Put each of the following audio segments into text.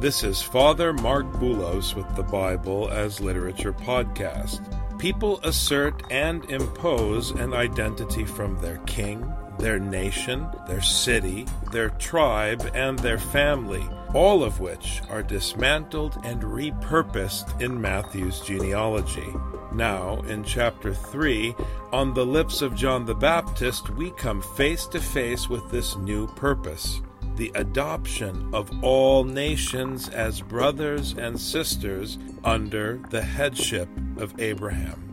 this is Father Marc Boulos with the Bible as Literature podcast. People assert and impose an identity from their king, their nation, their city, their tribe, and their family, all of which are dismantled and repurposed in Matthew's genealogy. Now, in chapter 3, on the lips of John the Baptist, we come face to face with this new purpose the adoption of all nations as brothers and sisters under the headship of Abraham.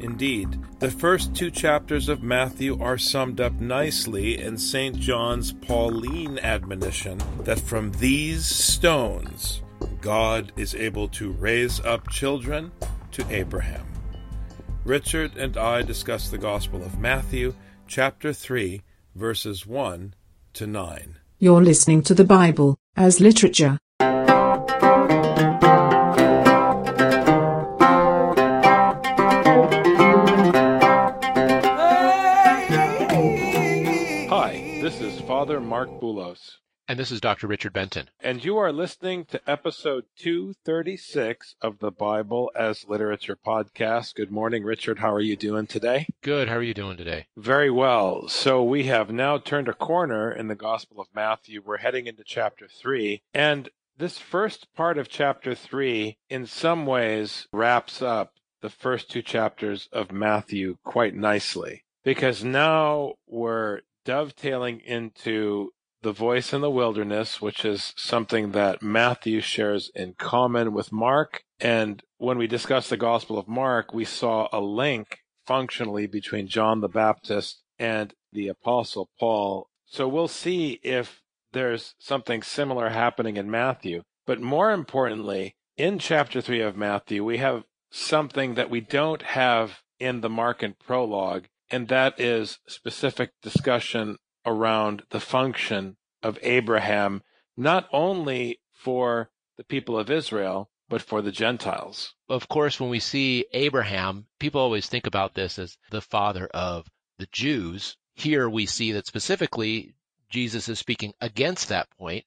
Indeed, the first two chapters of Matthew are summed up nicely in St. John's Pauline admonition that from these stones God is able to raise up children to Abraham. Richard and I discuss the Gospel of Matthew, chapter 3, verses 1 to 9. You're listening to the Bible as literature. Hi, this is Father Marc Boulos. And this is Dr. Richard Benton. And you are listening to episode 236 of the Bible as Literature podcast. Good morning, Richard. How are you doing today? Good. How are you doing today? Very well. So we have now turned a corner in the Gospel of Matthew. We're heading into chapter 3. And this first part of chapter 3, in some ways, wraps up the first two chapters of Matthew quite nicely. Because now we're dovetailing into the voice in the wilderness, which is something that Matthew shares in common with Mark. And when we discussed the Gospel of Mark, we saw a link functionally between John the Baptist and the Apostle Paul. So we'll see if there's something similar happening in Matthew. But more importantly, in chapter 3 of Matthew, we have something that we don't have in the Markan prologue, and that is specific discussion around the function of Abraham, not only for the people of Israel, but for the Gentiles. Of course, when we see Abraham, people always think about this as the father of the Jews. Here we see that specifically Jesus is speaking against that point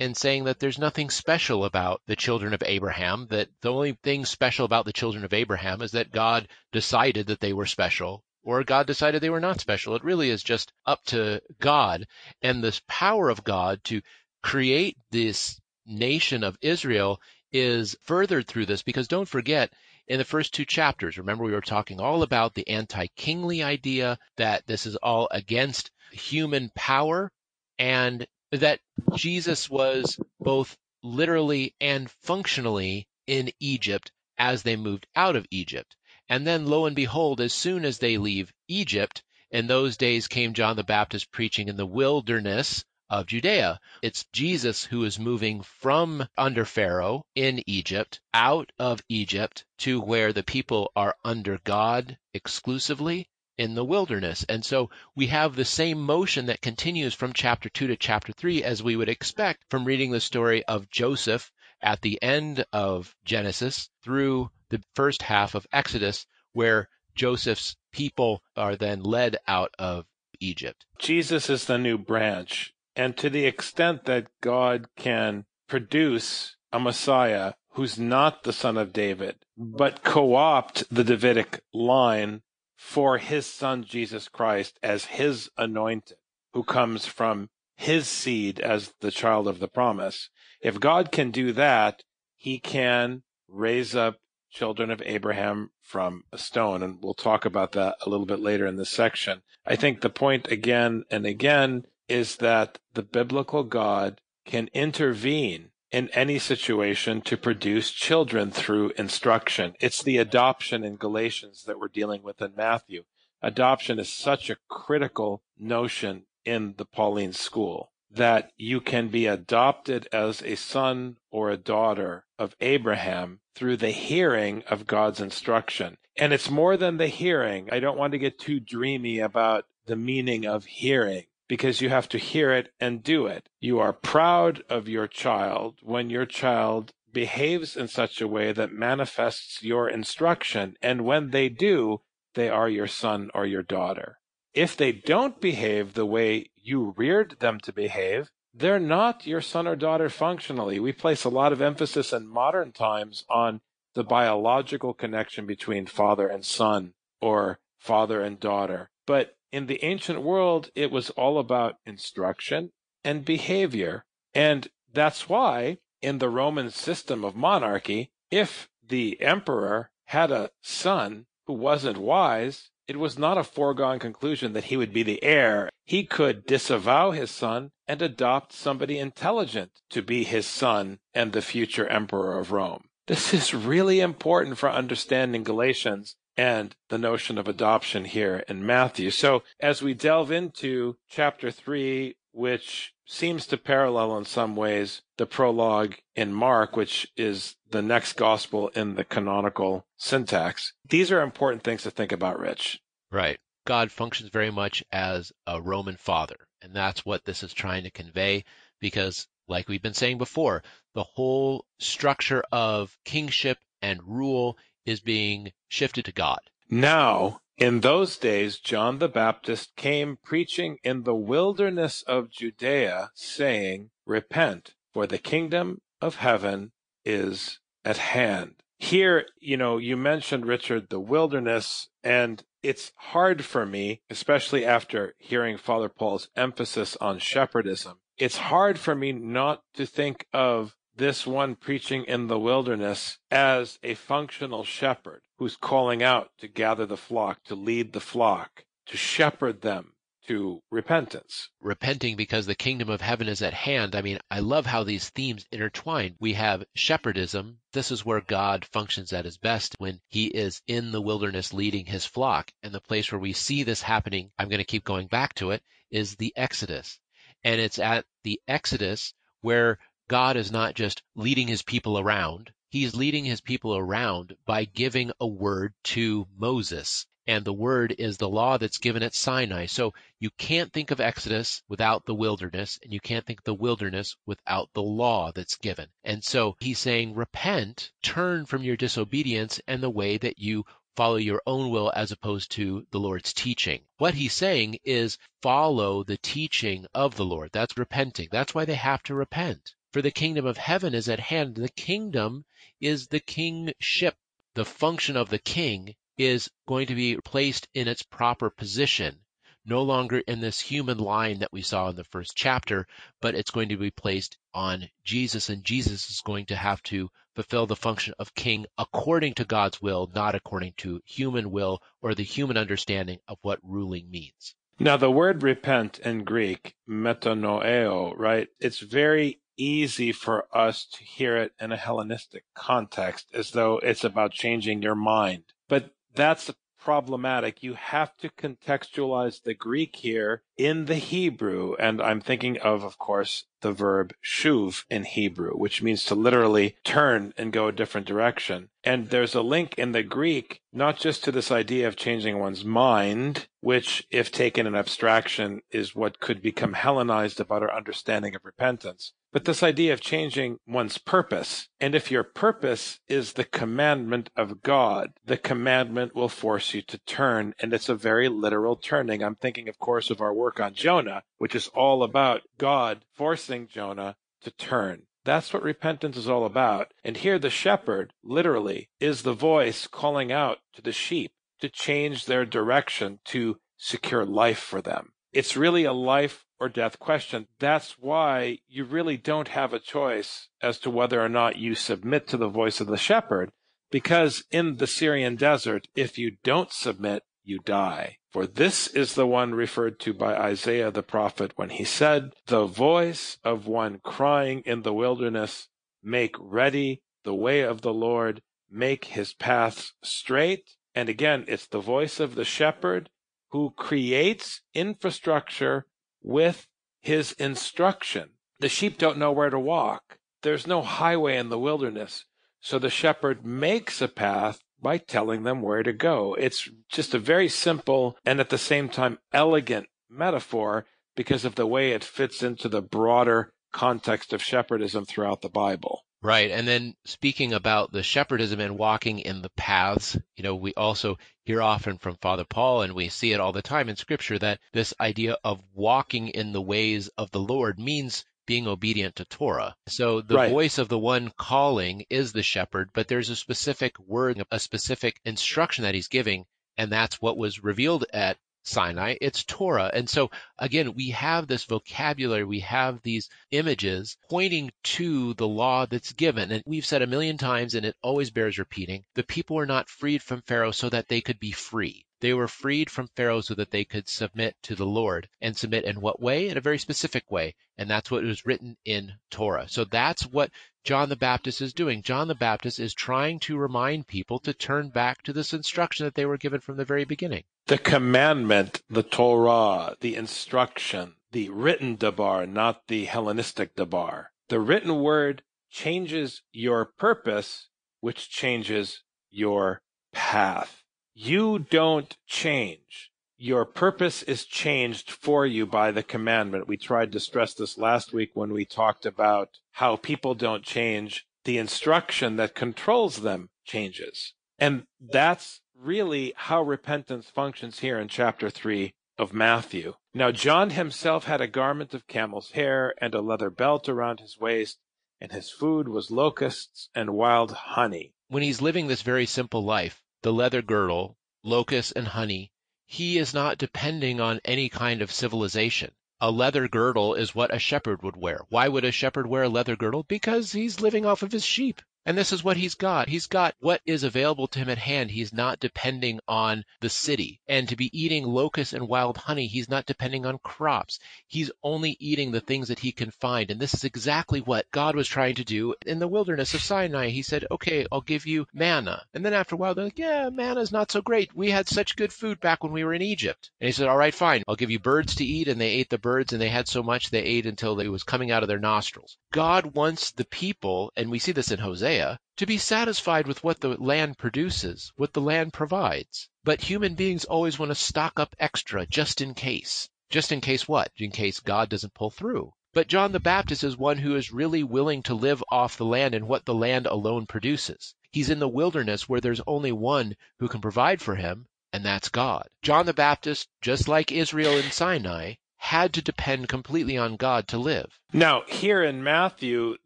and saying that there's nothing special about the children of Abraham, that the only thing special about the children of Abraham is that God decided that they were special or God decided they were not special. It really is just up to God and this power of God to create this nation of Israel is furthered through this because don't forget in the first two chapters, remember we were talking all about the anti-kingly idea that this is all against human power and that Jesus was both literally and functionally in Egypt as they moved out of Egypt. And then, lo and behold, as soon as they leave Egypt, in those days came John the Baptist preaching in the wilderness of Judea. It's Jesus who is moving from under Pharaoh in Egypt, out of Egypt to where the people are under God exclusively in the wilderness. And so we have the same motion that continues from chapter 2 to chapter 3 as we would expect from reading the story of Joseph at the end of Genesis through the first half of Exodus, where Joseph's people are then led out of Egypt. Jesus is the new branch. And to the extent that God can produce a Messiah who's not the son of David, but co opt the Davidic line for his son Jesus Christ as his anointed, who comes from his seed as the child of the promise. If God can do that, he can raise up children of Abraham from a stone. And we'll talk about that a little bit later in this section. I think the point again and again is that the biblical God can intervene in any situation to produce children through instruction. It's the adoption in Galatians that we're dealing with in Matthew. Adoption is such a critical notion in the Pauline school. That you can be adopted as a son or a daughter of Abraham through the hearing of God's instruction. And it's more than the hearing. I don't want to get too dreamy about the meaning of hearing because you have to hear it and do it. You are proud of your child when your child behaves in such a way that manifests your instruction. And when they do, they are your son or your daughter. If they don't behave the way you reared them to behave, they're not your son or daughter functionally. We place a lot of emphasis in modern times on the biological connection between father and son or father and daughter. But in the ancient world, it was all about instruction and behavior. And that's why in the Roman system of monarchy, if the emperor had a son who wasn't wise, it was not a foregone conclusion that he would be the heir. He could disavow his son and adopt somebody intelligent to be his son and the future emperor of Rome. This is really important for understanding Galatians and the notion of adoption here in Matthew. So as we delve into chapter 3, which seems to parallel in some ways the prologue in Mark, which is the next gospel in the canonical syntax. These are important things to think about, Rich. Right. God functions very much as a Roman father, and that's what this is trying to convey because, like we've been saying before, the whole structure of kingship and rule is being shifted to God. Now, in those days, John the Baptist came preaching in the wilderness of Judea, saying, Repent, for the kingdom of heaven is at hand. Here, you know, you mentioned, Richard, the wilderness, and it's hard for me, especially after hearing Father Paul's emphasis on shepherdism. It's hard for me not to think of this one preaching in the wilderness as a functional shepherd who's calling out to gather the flock, to lead the flock, to shepherd them to repentance. Repenting because the kingdom of heaven is at hand. I mean, I love how these themes intertwine. We have shepherdism. This is where God functions at his best when he is in the wilderness leading his flock. And the place where we see this happening, I'm going to keep going back to it, is the Exodus. And it's at the Exodus where God is not just leading his people around, he's leading his people around by giving a word to Moses. And the word is the law that's given at Sinai. So you can't think of Exodus without the wilderness, and you can't think of the wilderness without the law that's given. And so he's saying, repent, turn from your disobedience and the way that you follow your own will as opposed to the Lord's teaching. What he's saying is follow the teaching of the Lord. That's repenting. That's why they have to repent. For the kingdom of heaven is at hand. The kingdom is the kingship. The function of the king is going to be placed in its proper position, no longer in this human line that we saw in the first chapter, but it's going to be placed on Jesus, and Jesus is going to have to fulfill the function of king according to God's will, not according to human will or the human understanding of what ruling means. Now, the word repent in Greek, metanoeo, right? It's very easy for us to hear it in a Hellenistic context as though it's about changing your mind. But that's problematic. You have to contextualize the Greek here in the Hebrew. And I'm thinking of, of course, the verb shuv in Hebrew, which means to literally turn and go a different direction. And there's a link in the Greek, not just to this idea of changing one's mind, which, if taken in abstraction, is what could become Hellenized about our understanding of repentance, but this idea of changing one's purpose. And if your purpose is the commandment of God, the commandment will force you to turn. And it's a very literal turning. I'm thinking, of course, of our work on Jonah, which is all about God forcing Jonah to turn. That's what repentance is all about. And here the shepherd, literally, is the voice calling out to the sheep to change their direction to secure life for them. It's really a life or death question. That's why you really don't have a choice as to whether or not you submit to the voice of the shepherd, because in the Syrian desert, if you don't submit, you die. For this is the one referred to by Isaiah the prophet when he said, The voice of one crying in the wilderness, Make ready the way of the Lord, make his paths straight. And again, it's the voice of the shepherd who creates infrastructure with his instruction. The sheep don't know where to walk. There's no highway in the wilderness. So the shepherd makes a path by telling them where to go. It's just a very simple and at the same time elegant metaphor because of the way it fits into the broader context of shepherdism throughout the Bible. Right. And then speaking about the shepherdism and walking in the paths, you know, we also hear often from Father Paul, and we see it all the time in Scripture, that this idea of walking in the ways of the Lord means being obedient to Torah. So the Right. voice of the one calling is the shepherd, but there's a specific word, a specific instruction that he's giving, and that's what was revealed at Sinai. It's Torah. And so again, we have this vocabulary, we have these images pointing to the law that's given. And we've said a million times, and it always bears repeating, the people were not freed from Pharaoh so that they could be free. They were freed from Pharaoh so that they could submit to the Lord and submit in what way? In a very specific way. And that's what was written in Torah. So that's what John the Baptist is doing. John the Baptist is trying to remind people to turn back to this instruction that they were given from the very beginning. The commandment, the Torah, the instruction, the written dabar, not the Hellenistic dabar. The written word changes your purpose, which changes your path. You don't change. Your purpose is changed for you by the commandment. We tried to stress this last week when we talked about how people don't change. The instruction that controls them changes. And that's really how repentance functions here in chapter 3 of Matthew. Now, John himself had a garment of camel's hair and a leather belt around his waist, and his food was locusts and wild honey. When he's living this very simple life, the leather girdle, locusts, and honey, he is not depending on any kind of civilization. A leather girdle is what a shepherd would wear. Why would a shepherd wear a leather girdle? Because he's living off of his sheep. And this is what he's got. He's got what is available to him at hand. He's not depending on the city. And to be eating locusts and wild honey, he's not depending on crops. He's only eating the things that he can find. And this is exactly what God was trying to do in the wilderness of Sinai. He said, okay, I'll give you manna. And then after a while, they're like, yeah, manna's not so great. We had such good food back when we were in Egypt. And he said, all right, fine. I'll give you birds to eat. And they ate the birds and they had so much they ate until it was coming out of their nostrils. God wants the people, and we see this in Hosea, to be satisfied with what the land produces, what the land provides. But human beings always want to stock up extra just in case. Just in case what? In case God doesn't pull through. But John the Baptist is one who is really willing to live off the land and what the land alone produces. He's in the wilderness where there's only one who can provide for him, and that's God. John the Baptist, just like Israel in Sinai, had to depend completely on God to live. Now, here in Matthew,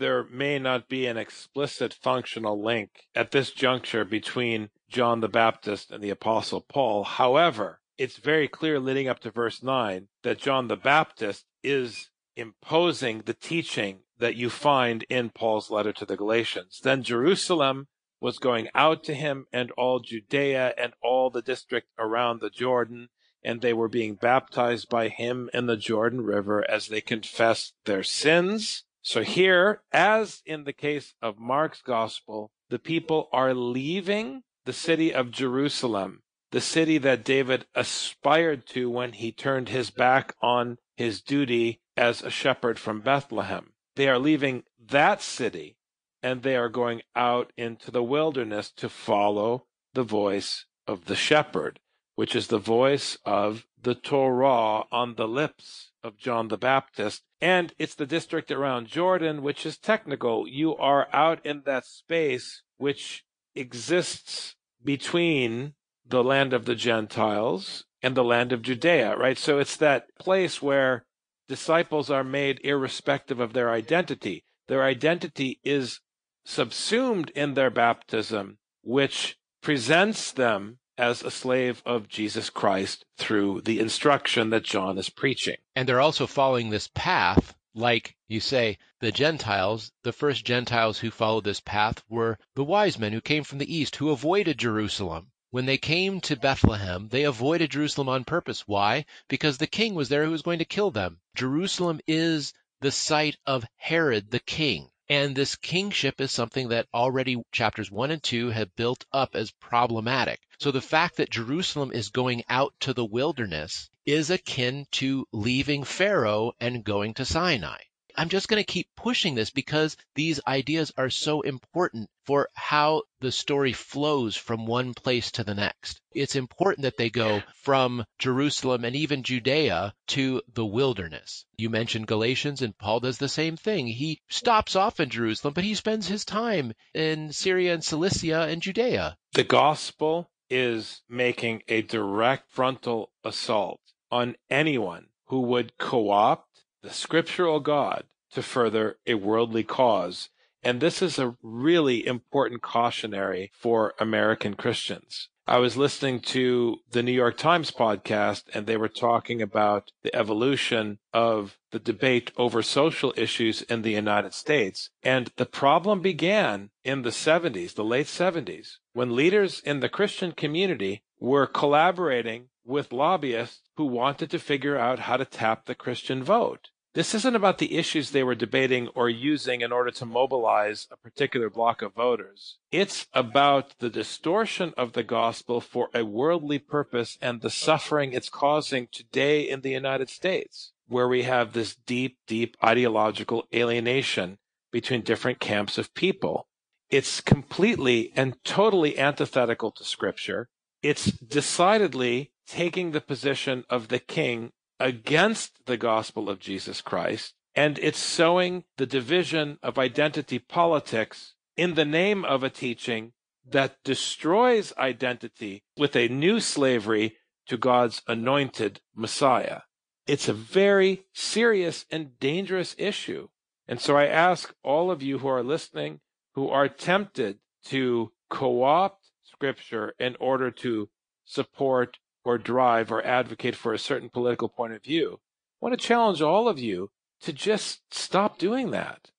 there may not be an explicit functional link at this juncture between John the Baptist and the Apostle Paul. However, it's very clear leading up to verse 9 that John the Baptist is imposing the teaching that you find in Paul's letter to the Galatians. Then Jerusalem was going out to him and all Judea and all the district around the Jordan, and they were being baptized by him in the Jordan River as they confessed their sins. So here, as in the case of Mark's gospel, the people are leaving the city of Jerusalem, the city that David aspired to when he turned his back on his duty as a shepherd from Bethlehem. They are leaving that city and they are going out into the wilderness to follow the voice of the shepherd, which is the voice of the Torah on the lips of John the Baptist. And it's the district around Jordan, which is technical. You are out in that space which exists between the land of the Gentiles and the land of Judea, right? So it's that place where disciples are made irrespective of their identity. Their identity is subsumed in their baptism, which presents them as a slave of Jesus Christ through the instruction that John is preaching. And they're also following this path, like you say, the Gentiles, the first Gentiles who followed this path were the wise men who came from the east, who avoided Jerusalem. When they came to Bethlehem, they avoided Jerusalem on purpose. Why? Because the king was there who was going to kill them. Jerusalem is the site of Herod the king. And this kingship is something that already chapters 1 and 2 have built up as problematic. So the fact that Jerusalem is going out to the wilderness is akin to leaving Pharaoh and going to Sinai. I'm just going to keep pushing this because these ideas are so important for how the story flows from one place to the next. It's important that they go from Jerusalem and even Judea to the wilderness. You mentioned Galatians, and Paul does the same thing. He stops off in Jerusalem, but he spends his time in Syria and Cilicia and Judea. The gospel is making a direct frontal assault on anyone who would co opt the scriptural God to further a worldly cause. And this is a really important cautionary for American Christians. I was listening to the New York Times podcast and they were talking about the evolution of the debate over social issues in the United States. And the problem began in the 70s, the late 70s, when leaders in the Christian community were collaborating with lobbyists who wanted to figure out how to tap the Christian vote. This isn't about the issues they were debating or using in order to mobilize a particular block of voters. It's about the distortion of the gospel for a worldly purpose and the suffering it's causing today in the United States, where we have this deep, deep ideological alienation between different camps of people. It's completely and totally antithetical to scripture. It's decidedly taking the position of the king against the gospel of Jesus Christ, and it's sowing the division of identity politics in the name of a teaching that destroys identity with a new slavery to God's anointed Messiah. It's a very serious and dangerous issue. And so I ask all of you who are listening, who are tempted to co opt scripture in order to support or drive or advocate for a certain political point of view. I want to challenge all of you to just stop doing that.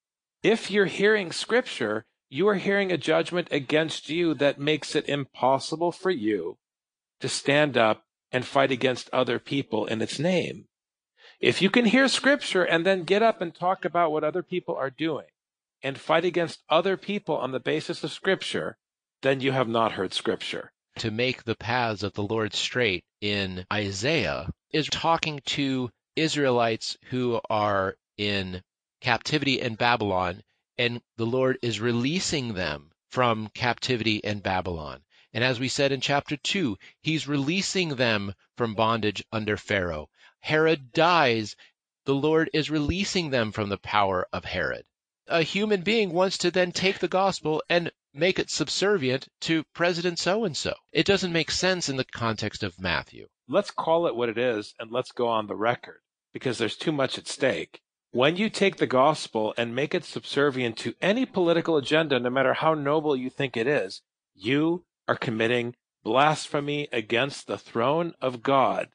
If you're hearing scripture, you are hearing a judgment against you that makes it impossible for you to stand up and fight against other people in its name. If you can hear scripture and then get up and talk about what other people are doing and fight against other people on the basis of scripture, then you have not heard scripture to make the paths of the Lord straight in Isaiah is talking to Israelites who are in captivity in Babylon, and the Lord is releasing them from captivity in Babylon. And as we said in chapter 2, he's releasing them from bondage under Pharaoh. Herod dies. The Lord is releasing them from the power of Herod. A human being wants to then take the gospel and make it subservient to President so and so. It doesn't make sense in the context of Matthew. Let's call it what it is and let's go on the record because there's too much at stake. When you take the gospel and make it subservient to any political agenda, no matter how noble you think it is, you are committing blasphemy against the throne of God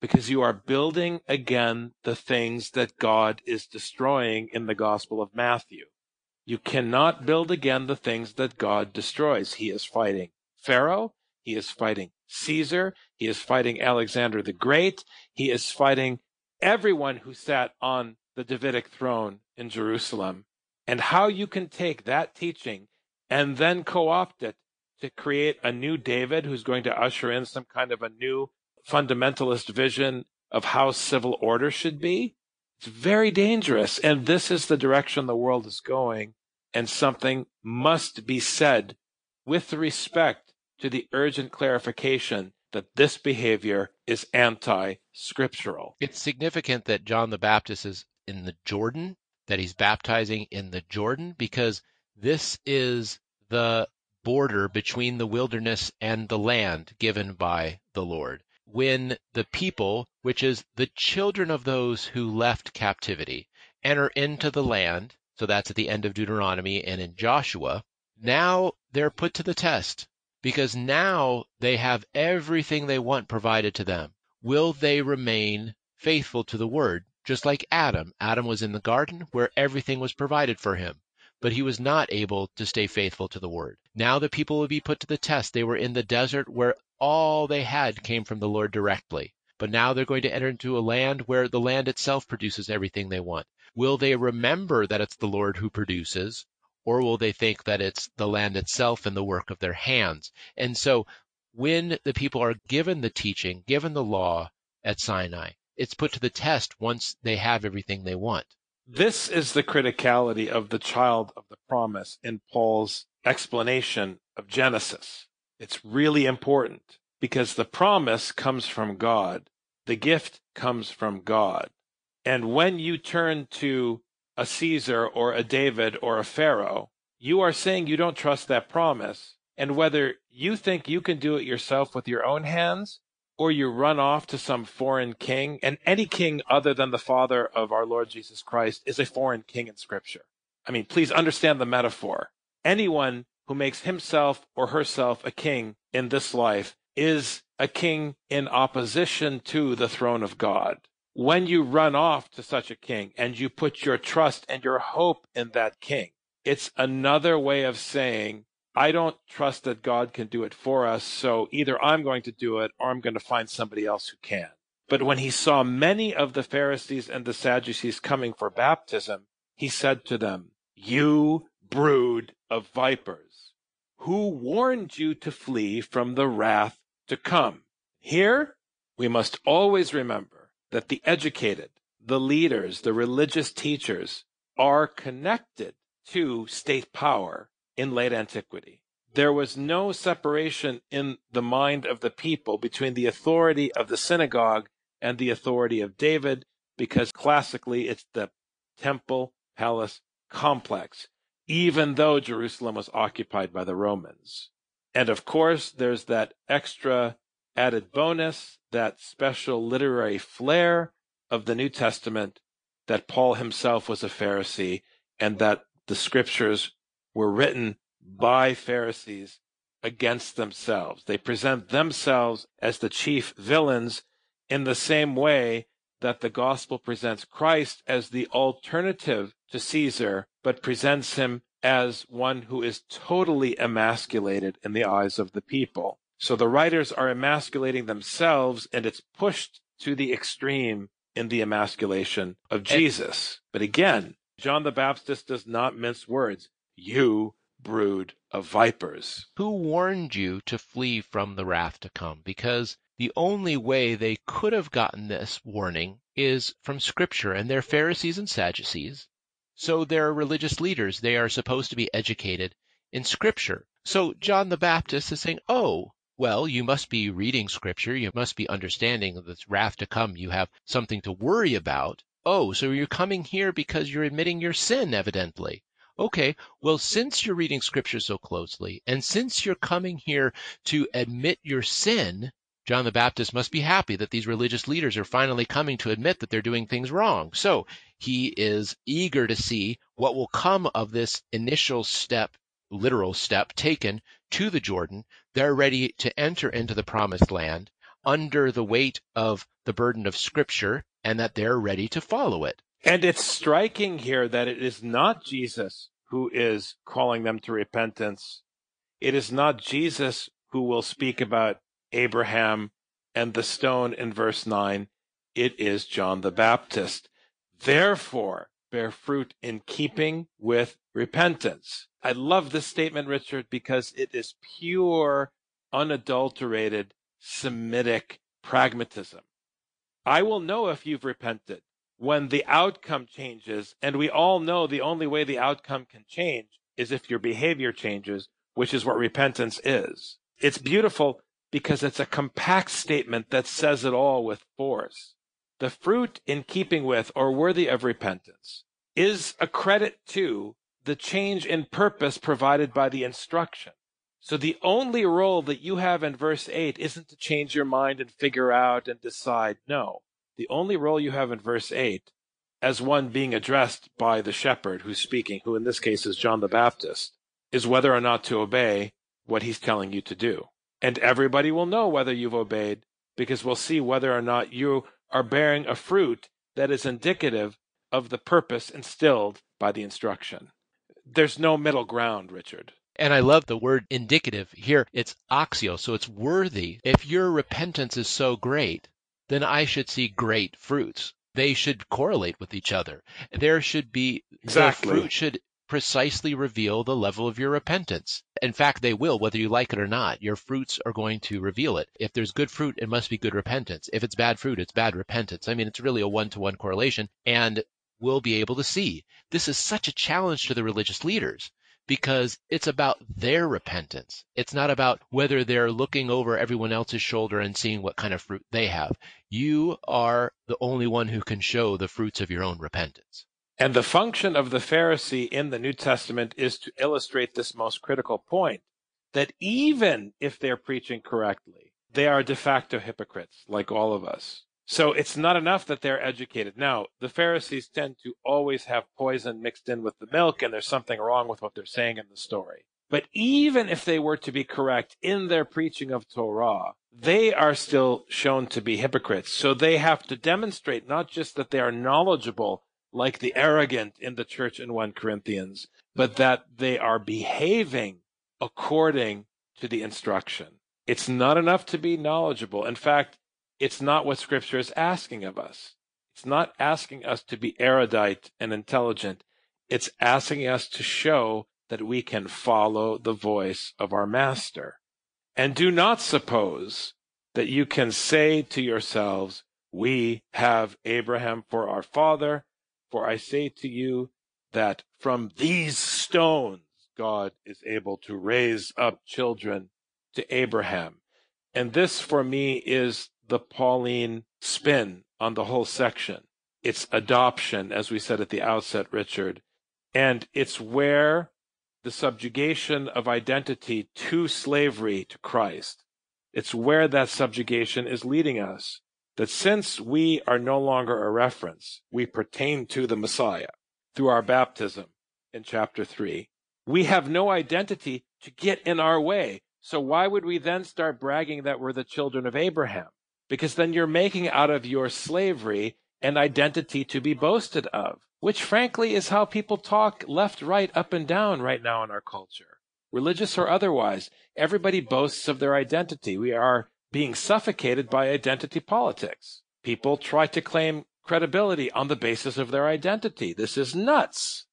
because you are building again the things that God is destroying in the Gospel of Matthew. You cannot build again the things that God destroys. He is fighting Pharaoh. He is fighting Caesar. He is fighting Alexander the Great. He is fighting everyone who sat on the Davidic throne in Jerusalem. And how you can take that teaching and then co opt it to create a new David who's going to usher in some kind of a new fundamentalist vision of how civil order should be it's very dangerous. And this is the direction the world is going. And something must be said with respect to the urgent clarification that this behavior is anti scriptural. It's significant that John the Baptist is in the Jordan, that he's baptizing in the Jordan, because this is the border between the wilderness and the land given by the Lord when the people, which is the children of those who left captivity, enter into the land, so that's at the end of Deuteronomy and in Joshua, now they're put to the test because now they have everything they want provided to them. Will they remain faithful to the word? Just like Adam. Adam was in the garden where everything was provided for him, but he was not able to stay faithful to the word. Now the people will be put to the test. They were in the desert where all they had came from the Lord directly. But now they're going to enter into a land where the land itself produces everything they want. Will they remember that it's the Lord who produces, or will they think that it's the land itself and the work of their hands? And so when the people are given the teaching, given the law, at Sinai. It's put to the test once they have everything they want. This is the criticality of the child of the promise in Paul's explanation of Genesis. It's really important because the promise comes from God. The gift comes from God. And when you turn to a Caesar or a David or a Pharaoh, you are saying you don't trust that promise. And whether you think you can do it yourself with your own hands or you run off to some foreign king, and any king other than the Father of our Lord Jesus Christ is a foreign king in Scripture. I mean, please understand the metaphor. Anyone who makes himself or herself a king in this life is a king in opposition to the throne of God. When you run off to such a king and you put your trust and your hope in that king, it's another way of saying, I don't trust that God can do it for us, so either I'm going to do it or I'm going to find somebody else who can. But when he saw many of the Pharisees and the Sadducees coming for baptism, he said to them, You brood of vipers, who warned you to flee from the wrath to come? Here, we must always remember that the educated, the leaders, the religious teachers are connected to state power in late antiquity. There was no separation in the mind of the people between the authority of the synagogue and the authority of David, because classically it's the temple palace complex, even though Jerusalem was occupied by the Romans. And of course, there's that extra added bonus, that special literary flair of the New Testament that Paul himself was a Pharisee and that the scriptures were written by Pharisees against themselves. They present themselves as the chief villains in the same way that the gospel presents Christ as the alternative to Caesar, but presents him as one who is totally emasculated in the eyes of the people. So the writers are emasculating themselves, and it's pushed to the extreme in the emasculation of Jesus. But again, John the Baptist does not mince words. You brood of vipers. Who warned you to flee from the wrath to come? Because the only way they could have gotten this warning is from Scripture, and they're Pharisees and Sadducees. So they're religious leaders. They are supposed to be educated in Scripture. So John the Baptist is saying, Oh, well, you must be reading Scripture. You must be understanding this wrath to come. You have something to worry about. Oh, so you're coming here because you're admitting your sin, evidently. Okay, well, since you're reading Scripture so closely, and since you're coming here to admit your sin, John the Baptist must be happy that these religious leaders are finally coming to admit that they're doing things wrong. So he is eager to see what will come of this initial step, literal step taken to the Jordan. They're ready to enter into the promised land under the weight of the burden of Scripture and that they're ready to follow it. And it's striking here that it is not Jesus who is calling them to repentance. It is not Jesus who will speak about Abraham and the stone in verse 9, it is John the Baptist. Therefore, bear fruit in keeping with repentance. I love this statement, Richard, because it is pure, unadulterated Semitic pragmatism. I will know if you've repented when the outcome changes, and we all know the only way the outcome can change is if your behavior changes, which is what repentance is. It's beautiful because it's a compact statement that says it all with force. The fruit in keeping with or worthy of repentance is a credit to the change in purpose provided by the instruction. So the only role that you have in verse 8 isn't to change your mind and figure out and decide. No. The only role you have in verse 8, as one being addressed by the shepherd who's speaking, who in this case is John the Baptist, is whether or not to obey what he's telling you to do. And everybody will know whether you've obeyed because we'll see whether or not you are bearing a fruit that is indicative of the purpose instilled by the instruction. There's no middle ground, Richard. And I love the word indicative here. It's axio, so it's worthy. If your repentance is so great, then I should see great fruits. They should correlate with each other. There should be exactly. the fruit should precisely reveal the level of your repentance. In fact, they will, whether you like it or not. Your fruits are going to reveal it. If there's good fruit, it must be good repentance. If it's bad fruit, it's bad repentance. I mean, it's really a one to one correlation. And we'll be able to see. This is such a challenge to the religious leaders because it's about their repentance. It's not about whether they're looking over everyone else's shoulder and seeing what kind of fruit they have. You are the only one who can show the fruits of your own repentance. And the function of the Pharisee in the New Testament is to illustrate this most critical point that even if they're preaching correctly, they are de facto hypocrites, like all of us. So it's not enough that they're educated. Now, the Pharisees tend to always have poison mixed in with the milk, and there's something wrong with what they're saying in the story. But even if they were to be correct in their preaching of Torah, they are still shown to be hypocrites. So they have to demonstrate not just that they are knowledgeable, like the arrogant in the church in 1 Corinthians, but that they are behaving according to the instruction. It's not enough to be knowledgeable. In fact, it's not what Scripture is asking of us. It's not asking us to be erudite and intelligent. It's asking us to show that we can follow the voice of our Master. And do not suppose that you can say to yourselves, We have Abraham for our father, for I say to you that from these stones God is able to raise up children to Abraham. And this for me is the Pauline spin on the whole section. It's adoption, as we said at the outset, Richard. And it's where the subjugation of identity to slavery to Christ, it's where that subjugation is leading us. That since we are no longer a reference, we pertain to the Messiah through our baptism in chapter 3. We have no identity to get in our way. So why would we then start bragging that we're the children of Abraham? because then you're making out of your slavery an identity to be boasted of, which frankly is how people talk left, right, up, and down right now in our culture, religious or otherwise. Everybody boasts of their identity. We are being suffocated by identity politics. People try to claim credibility on the basis of their identity. This is nuts.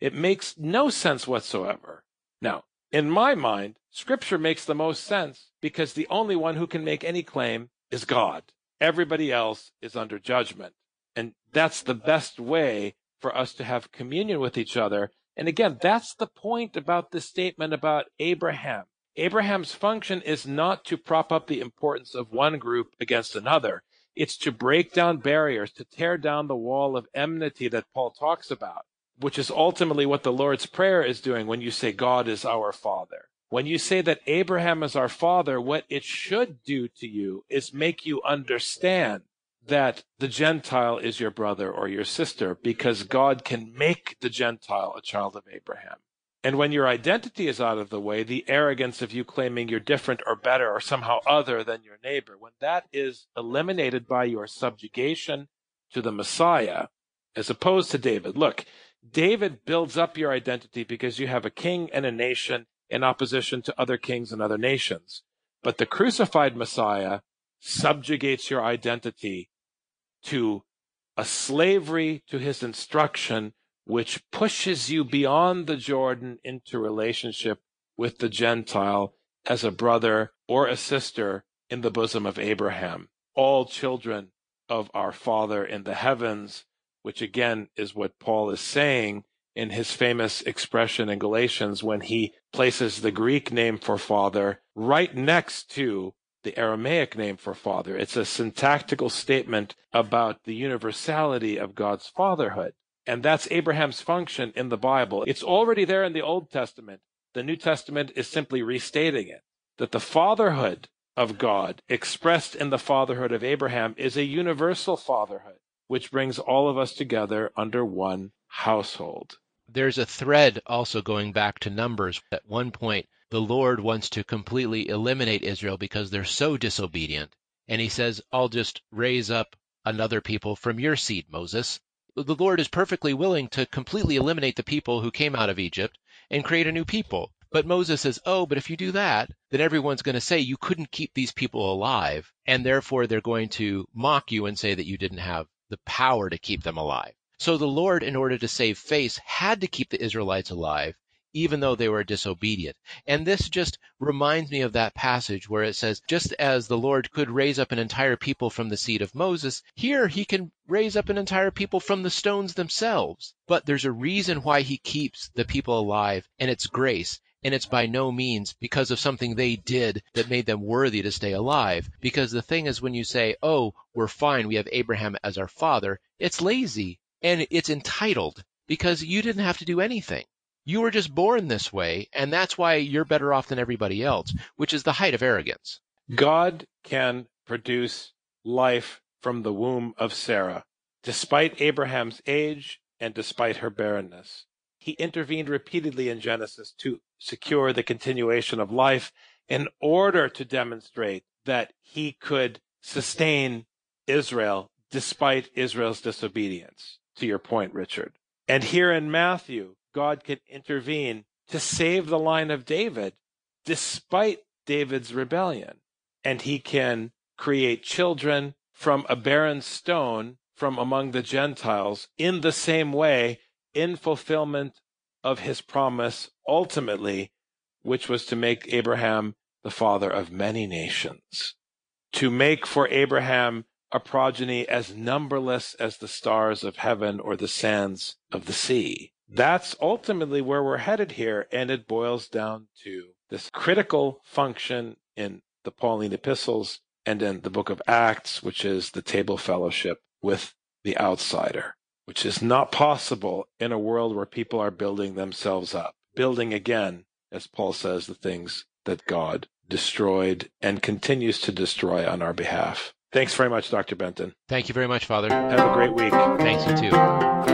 It makes no sense whatsoever. Now, in my mind, scripture makes the most sense because the only one who can make any claim is God. Everybody else is under judgment. And that's the best way for us to have communion with each other. And again, that's the point about this statement about Abraham. Abraham's function is not to prop up the importance of one group against another. It's to break down barriers, to tear down the wall of enmity that Paul talks about, which is ultimately what the Lord's Prayer is doing when you say God is our Father. When you say that Abraham is our father, what it should do to you is make you understand that the Gentile is your brother or your sister because God can make the Gentile a child of Abraham. And when your identity is out of the way, the arrogance of you claiming you're different or better or somehow other than your neighbor, when that is eliminated by your subjugation to the Messiah, as opposed to David. Look, David builds up your identity because you have a king and a nation in opposition to other kings and other nations. But the crucified Messiah subjugates your identity to a slavery to his instruction, which pushes you beyond the Jordan into relationship with the Gentile as a brother or a sister in the bosom of Abraham. All children of our Father in the heavens, which again is what Paul is saying in his famous expression in Galatians when he places the Greek name for father right next to the Aramaic name for father. It's a syntactical statement about the universality of God's fatherhood. And that's Abraham's function in the Bible. It's already there in the Old Testament. The New Testament is simply restating it that the fatherhood of God expressed in the fatherhood of Abraham is a universal fatherhood, which brings all of us together under one household. There's a thread also going back to Numbers. At one point, the Lord wants to completely eliminate Israel because they're so disobedient. And he says, I'll just raise up another people from your seed, Moses. The Lord is perfectly willing to completely eliminate the people who came out of Egypt and create a new people. But Moses says, Oh, but if you do that, then everyone's going to say you couldn't keep these people alive. And therefore they're going to mock you and say that you didn't have the power to keep them alive. So the Lord, in order to save face, had to keep the Israelites alive, even though they were disobedient. And this just reminds me of that passage where it says, just as the Lord could raise up an entire people from the seed of Moses, here he can raise up an entire people from the stones themselves. But there's a reason why he keeps the people alive, and it's grace. And it's by no means because of something they did that made them worthy to stay alive. Because the thing is, when you say, oh, we're fine, we have Abraham as our father, it's lazy and it's entitled because you didn't have to do anything. You were just born this way, and that's why you're better off than everybody else, which is the height of arrogance. God can produce life from the womb of Sarah, despite Abraham's age and despite her barrenness. He intervened repeatedly in Genesis to secure the continuation of life in order to demonstrate that he could sustain Israel despite Israel's disobedience. To your point, Richard. And here in Matthew, God can intervene to save the line of David despite David's rebellion. And he can create children from a barren stone from among the Gentiles in the same way in fulfillment of his promise ultimately, which was to make Abraham the father of many nations, to make for Abraham a progeny as numberless as the stars of heaven or the sands of the sea. That's ultimately where we're headed here, and it boils down to this critical function in the Pauline epistles and in the book of Acts, which is the table fellowship with the outsider which is not possible in a world where people are building themselves up, building again, as Paul says, the things that God destroyed and continues to destroy on our behalf. Thanks very much, Dr. Benton. Thank you very much, Father. Have a great week. Thanks, you too.